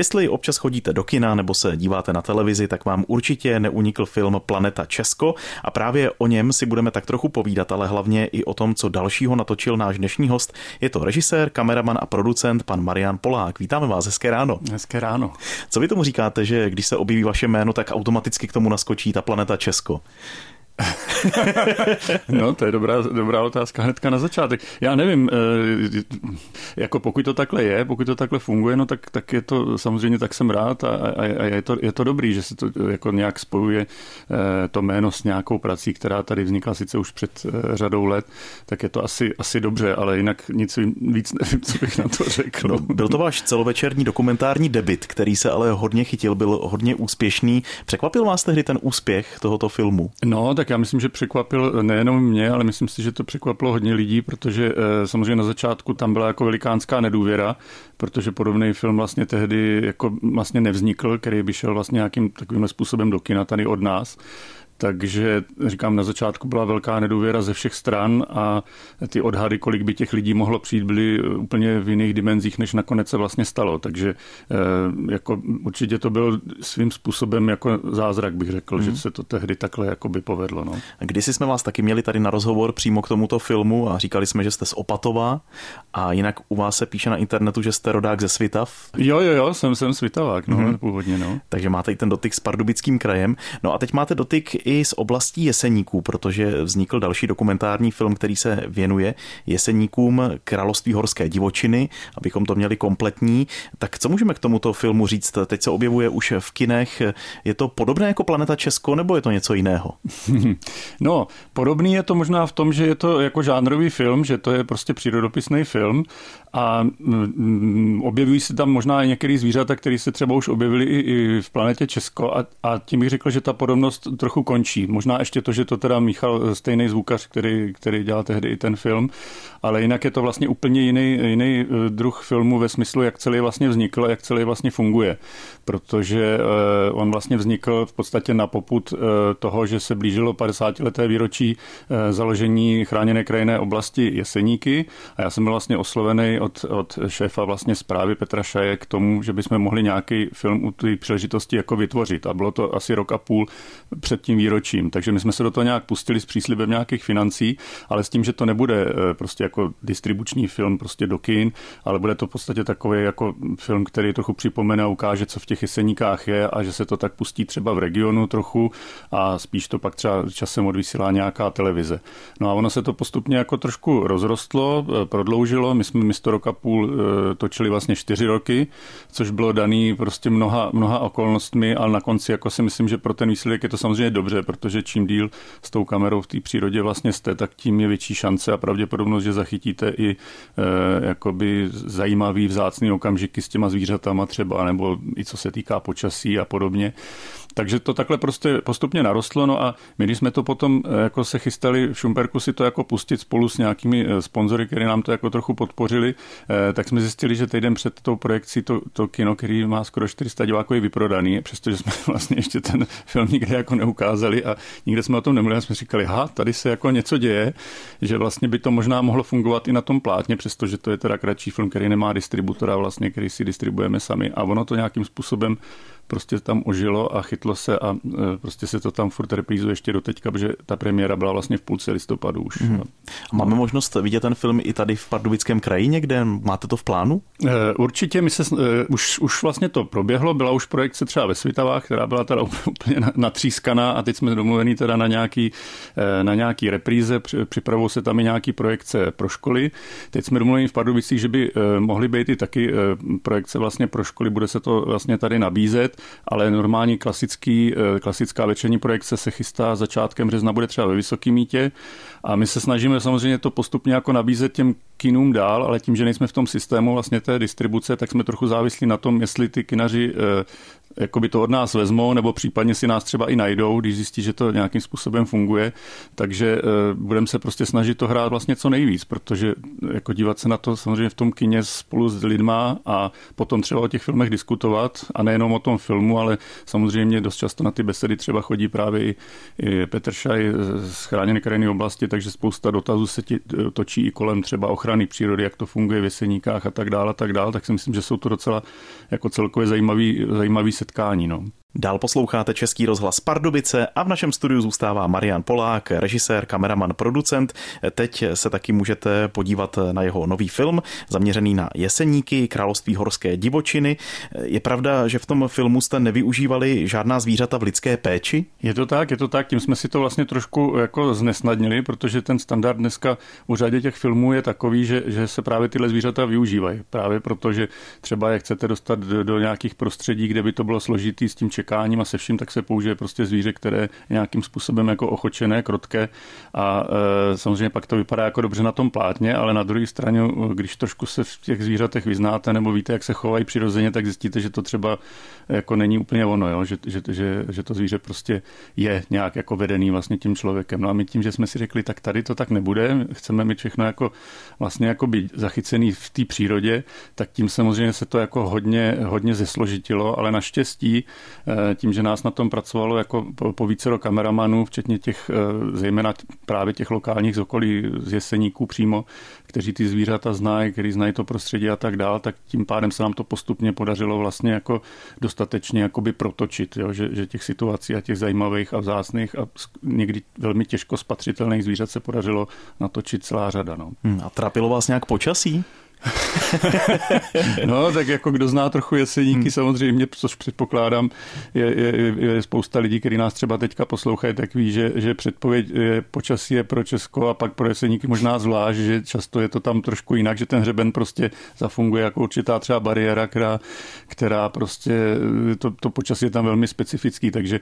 Jestli občas chodíte do kina nebo se díváte na televizi, tak vám určitě neunikl film Planeta Česko a právě o něm si budeme tak trochu povídat, ale hlavně i o tom, co dalšího natočil náš dnešní host. Je to režisér, kameraman a producent pan Marian Polák. Vítáme vás, hezké ráno. Hezké ráno. Co vy tomu říkáte, že když se objeví vaše jméno, tak automaticky k tomu naskočí ta Planeta Česko? no, to je dobrá, dobrá otázka hnedka na začátek. Já nevím, eh, jako pokud to takhle je, pokud to takhle funguje, no tak, tak je to samozřejmě, tak jsem rád a, a, a je, to, je to dobrý, že se to jako nějak spojuje eh, to jméno s nějakou prací, která tady vznikla sice už před eh, řadou let, tak je to asi, asi dobře, ale jinak nic víc nevím, co bych na to řekl. No, byl to váš celovečerní dokumentární debit, který se ale hodně chytil, byl hodně úspěšný. Překvapil vás tehdy ten úspěch tohoto filmu? No, tak já myslím, že překvapil nejenom mě, ale myslím si, že to překvapilo hodně lidí, protože eh, samozřejmě na začátku tam byla jako velikánská nedůvěra, protože podobný film vlastně tehdy jako vlastně nevznikl, který by šel vlastně nějakým takovým způsobem do kina tady od nás. Takže říkám, na začátku byla velká nedůvěra ze všech stran a ty odhady, kolik by těch lidí mohlo přijít, byly úplně v jiných dimenzích, než nakonec se vlastně stalo. Takže eh, jako určitě to byl svým způsobem jako zázrak, bych řekl, mm. že se to tehdy takhle jako by povedlo. No. Když jsme vás taky měli tady na rozhovor přímo k tomuto filmu a říkali jsme, že jste z Opatova a jinak u vás se píše na internetu, že jste rodák ze Svitav. Jo, jo, jo, jsem, jsem Svitavák, no, mm. původně, no. Takže máte i ten dotyk s Pardubickým krajem. No a teď máte dotyk i z oblastí Jeseníků, protože vznikl další dokumentární film, který se věnuje Jeseníkům Království horské divočiny, abychom to měli kompletní. Tak co můžeme k tomuto filmu říct? Teď se objevuje už v kinech. Je to podobné jako Planeta Česko, nebo je to něco jiného? No, podobný je to možná v tom, že je to jako žánrový film, že to je prostě přírodopisný film a mm, objevují se tam možná i některé zvířata, které se třeba už objevily i, i v planetě Česko a, a tím bych řekl, že ta podobnost trochu končí. Možná ještě to, že to teda Michal, stejný zvukař, který, který dělal tehdy i ten film, ale jinak je to vlastně úplně jiný, jiný eh, druh filmu ve smyslu, jak celý vlastně vznikl a jak celý vlastně funguje. Protože eh, on vlastně vznikl v podstatě na poput eh, toho, že se blížilo 50 leté výročí založení chráněné krajinné oblasti Jeseníky a já jsem byl vlastně oslovený od, od šéfa vlastně zprávy Petra Šaje k tomu, že bychom mohli nějaký film u té příležitosti jako vytvořit. A bylo to asi rok a půl před tím výročím. Takže my jsme se do toho nějak pustili s příslibem nějakých financí, ale s tím, že to nebude eh, prostě jako distribuční film prostě do kin, ale bude to v podstatě takový jako film, který trochu připomene a ukáže, co v těch jeseníkách je a že se to tak pustí třeba v regionu trochu a spíš to pak třeba časem odvysílá nějaká televize. No a ono se to postupně jako trošku rozrostlo, eh, prodloužilo. My jsme místo roka půl eh, točili vlastně čtyři roky, což bylo daný prostě mnoha, mnoha okolnostmi, ale na konci jako si myslím, že pro ten výsledek je to samozřejmě dobře, protože čím díl s tou kamerou v té přírodě vlastně jste, tak tím je větší šance a pravděpodobnost, že zachytíte i e, jakoby zajímavý vzácný okamžiky s těma zvířatama třeba, nebo i co se týká počasí a podobně. Takže to takhle prostě postupně narostlo, no a my, když jsme to potom eh, jako se chystali v Šumperku si to jako pustit spolu s nějakými eh, sponzory, které nám to jako trochu podpořili, tak jsme zjistili, že týden před tou projekcí to, to kino, který má skoro 400 diváků, je vyprodaný, přestože jsme vlastně ještě ten film nikde jako neukázali a nikde jsme o tom nemluvili jsme říkali, ha, tady se jako něco děje, že vlastně by to možná mohlo fungovat i na tom plátně, přestože to je teda kratší film, který nemá distributora vlastně, který si distribuujeme sami a ono to nějakým způsobem prostě tam ožilo a chytlo se a e, prostě se to tam furt reprízuje ještě do teďka, protože ta premiéra byla vlastně v půlce listopadu už. Mm. A máme možnost vidět ten film i tady v Pardubickém kraji někde? Máte to v plánu? E, určitě, my se, e, už, už vlastně to proběhlo, byla už projekce třeba ve Svitavách, která byla teda úplně natřískaná a teď jsme domluvení teda na nějaký, na nějaký repríze, připravou se tam i nějaký projekce pro školy. Teď jsme domluveni v Pardubicích, že by mohly být i taky projekce vlastně pro školy, bude se to vlastně tady nabízet ale normální klasický, eh, klasická večerní projekce se chystá začátkem března, bude třeba ve Vysokém mítě a my se snažíme samozřejmě to postupně jako nabízet těm kinům dál, ale tím, že nejsme v tom systému vlastně té distribuce, tak jsme trochu závislí na tom, jestli ty kinaři eh, jakoby to od nás vezmou, nebo případně si nás třeba i najdou, když zjistí, že to nějakým způsobem funguje. Takže uh, budeme se prostě snažit to hrát vlastně co nejvíc, protože jako dívat se na to samozřejmě v tom kině spolu s lidma a potom třeba o těch filmech diskutovat a nejenom o tom filmu, ale samozřejmě dost často na ty besedy třeba chodí právě i, i Petr Šaj z chráněné krajiny oblasti, takže spousta dotazů se ti, e, točí i kolem třeba ochrany přírody, jak to funguje v jeseníkách a tak dále, a tak dále, tak si myslím, že jsou to docela jako celkově zajímavý, zajímavý setkání. No. Dál posloucháte Český rozhlas Pardubice a v našem studiu zůstává Marian Polák, režisér, kameraman, producent. Teď se taky můžete podívat na jeho nový film, zaměřený na jeseníky, království horské divočiny. Je pravda, že v tom filmu jste nevyužívali žádná zvířata v lidské péči? Je to tak, je to tak. Tím jsme si to vlastně trošku jako znesnadnili, protože ten standard dneska u řadě těch filmů je takový, že, že se právě tyhle zvířata využívají. Právě protože třeba je chcete dostat do, do nějakých prostředí, kde by to bylo složitý s tím čekáním a se vším, tak se použije prostě zvíře, které je nějakým způsobem jako ochočené, krotké a e, samozřejmě pak to vypadá jako dobře na tom plátně, ale na druhé straně, když trošku se v těch zvířatech vyznáte nebo víte, jak se chovají přirozeně, tak zjistíte, že to třeba jako není úplně ono, jo? Že, že, že, že, to zvíře prostě je nějak jako vedený vlastně tím člověkem. No a my tím, že jsme si řekli, tak tady to tak nebude, chceme mít všechno jako vlastně jako být zachycený v té přírodě, tak tím samozřejmě se to jako hodně, hodně zesložitilo, ale naštěstí tím, že nás na tom pracovalo jako po, po vícero kameramanů, včetně těch, eh, zejména právě těch lokálních z okolí, z jeseníků přímo, kteří ty zvířata znají, kteří znají to prostředí a tak dál, tak tím pádem se nám to postupně podařilo vlastně jako dostatečně jakoby protočit, jo? Že, že těch situací a těch zajímavých a vzácných a někdy velmi těžko spatřitelných zvířat se podařilo natočit celá řada. No. Hmm, a trápilo vás nějak počasí? no, tak jako kdo zná trochu jeseníky, hmm. samozřejmě, což předpokládám, je, je, je spousta lidí, kteří nás třeba teďka poslouchají, tak ví, že, že předpověď je, počasí je pro Česko a pak pro jeseníky možná zvlášť, že často je to tam trošku jinak, že ten hřeben prostě zafunguje jako určitá třeba bariéra, která, která prostě to, to počasí je tam velmi specifický, takže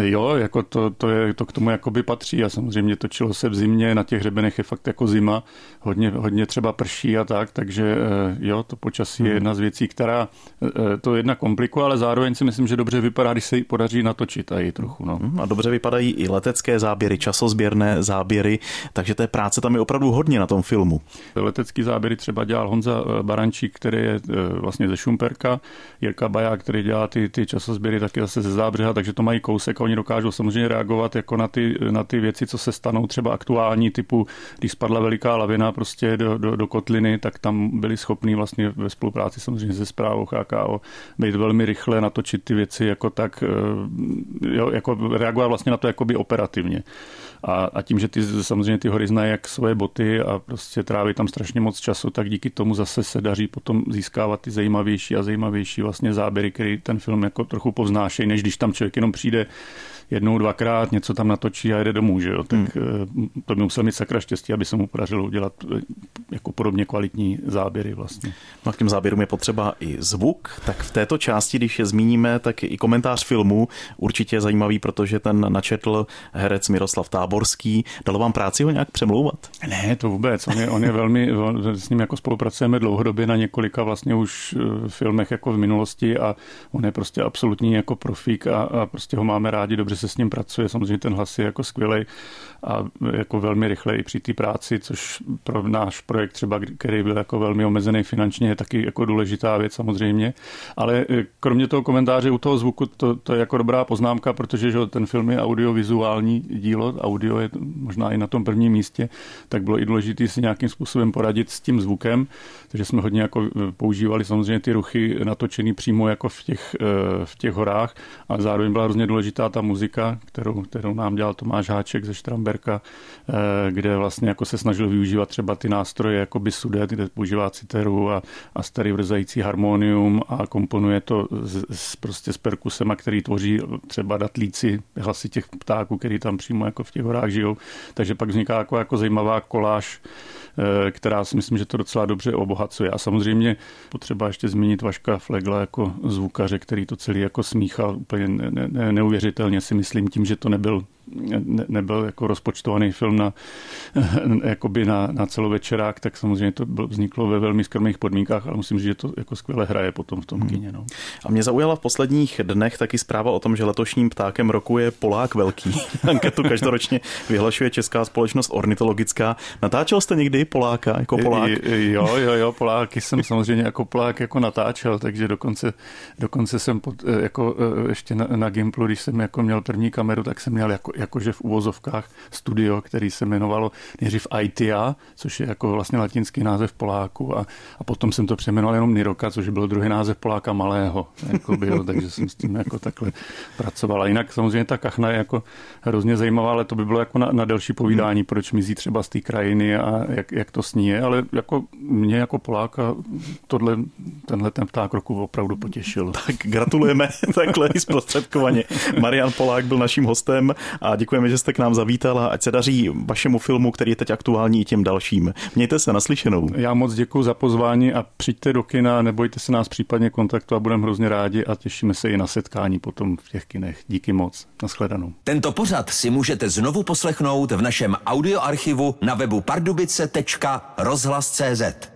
jo, jako to, to, je, to k tomu jakoby patří a samozřejmě točilo se v zimě, na těch hřebenech je fakt jako zima, hodně, hodně třeba prší a tak, takže takže eh, jo, to počasí je hmm. jedna z věcí, která eh, to jedna komplikuje, ale zároveň si myslím, že dobře vypadá, když se jí podaří natočit a i trochu. No. Hmm, a dobře vypadají i letecké záběry, časozběrné záběry, takže té práce tam je opravdu hodně na tom filmu. Letecký záběry třeba dělal Honza eh, Barančík, který je vlastně ze Šumperka, Jirka Baja, který dělá ty, ty časozběry taky zase ze Zábřeha, takže to mají kousek a oni dokážou samozřejmě reagovat jako na ty, na ty věci, co se stanou třeba aktuální, typu když spadla veliká lavina prostě do, do, do kotliny, tak tam byli schopni vlastně ve spolupráci samozřejmě se zprávou HKO být velmi rychle natočit ty věci jako tak, eh, jo, jako reagovat vlastně na to jakoby operativně. A, a tím, že ty samozřejmě ty hory znají jak svoje boty a prostě tráví tam strašně moc času, tak díky tomu zase se daří potom získávat ty zajímavější a zajímavější vlastně záběry, který ten film jako trochu povznášejí, než když tam člověk jenom přijde jednou, dvakrát, něco tam natočí a jede domů, že jo? Tak hmm. Eh, to by musel mít sakra štěstí, aby se mu podařilo udělat eh, jako podobně kvalitní záběry vlastně. No a k těm záběrům je potřeba i zvuk, tak v této části, když je zmíníme, tak i komentář filmu určitě je zajímavý, protože ten načetl herec Miroslav Táborský. Dalo vám práci ho nějak přemlouvat? Ne, to vůbec. On je, on je velmi, s ním jako spolupracujeme dlouhodobě na několika vlastně už eh, filmech jako v minulosti a on je prostě absolutní jako profík a, a prostě ho máme rádi, dobře se s ním pracuje. Samozřejmě ten hlas je jako skvělý a jako velmi rychle i při té práci, což pro náš projekt třeba, který byl jako velmi omezený finančně, je taky jako důležitá věc samozřejmě. Ale eh, kromě toho komentáře u toho zvuku, to, to je jako dobrá poznámka, protože že ten film je audiovizuální dílo, audio je možná i na tom prvním místě, tak bylo i důležité si nějakým způsobem poradit s tím zvukem, takže jsme hodně jako eh, používali samozřejmě ty ruchy natočený přímo jako v těch, eh, v těch horách a zároveň byla hrozně důležitá ta muzika, kterou, kterou nám dělal Tomáš Háček ze Štramberka, eh, kde vlastně jako se snažil využívat třeba ty nástroje jako by sudet, kde používá citeru a, a starý vrzající harmonium a komponuje to s, s, prostě s perkusema, který tvoří třeba datlíci, hlasy těch ptáků, který tam přímo jako v těch horách žijou. Takže pak vzniká jako, jako zajímavá koláž Eh, která si myslím, že to docela dobře obohacuje. A samozřejmě potřeba ještě zmínit Vaška Flegla jako zvukaře, který to celý jako smíchal úplně ne, ne, neuvěřitelně si myslím tím, že to nebyl ne, nebyl jako rozpočtovaný film na, jakoby na, na celovečerák, tak samozřejmě to bylo, vzniklo ve velmi skromných podmínkách, ale musím říct, že to jako skvěle hraje potom v tom hmm. kině. No. A mě zaujala v posledních dnech taky zpráva o tom, že letošním ptákem roku je Polák velký. Anketu každoročně vyhlašuje Česká společnost ornitologická. Natáčel jste někdy Poláka jako Polák? Jo, jo, jo, Poláky jsem samozřejmě jako Polák jako natáčel, takže dokonce, dokonce jsem pod, eh, jako eh, ještě na, na Gimplu, když jsem jako měl první kameru, tak jsem měl jako, jakože v uvozovkách studio, který se jmenovalo nejdřív ITA, což je jako vlastně latinský název Poláku a, a potom jsem to přejmenoval jenom Niroka, což byl druhý název Poláka malého, jako byl, takže jsem s tím jako takhle pracoval. A jinak samozřejmě ta kachna je jako hrozně zajímavá, ale to by bylo jako na, na delší povídání, hmm. proč mizí třeba z té krajiny a jak, jak to sní je, ale jako mě jako Poláka tohle, tenhle ten pták roku opravdu potěšil. Tak gratulujeme takhle i zprostředkovaně. Marian Polák byl naším hostem a děkujeme, že jste k nám zavítal a ať se daří vašemu filmu, který je teď aktuální i těm dalším. Mějte se naslyšenou. Já moc děkuji za pozvání a přijďte do kina, nebojte se nás případně kontaktu a budeme hrozně rádi a těšíme se i na setkání potom v těch kinech. Díky moc. Naschledanou. Tento pořad si můžete znovu poslechnout v našem audioarchivu na webu pardubice.rozhlas.cz.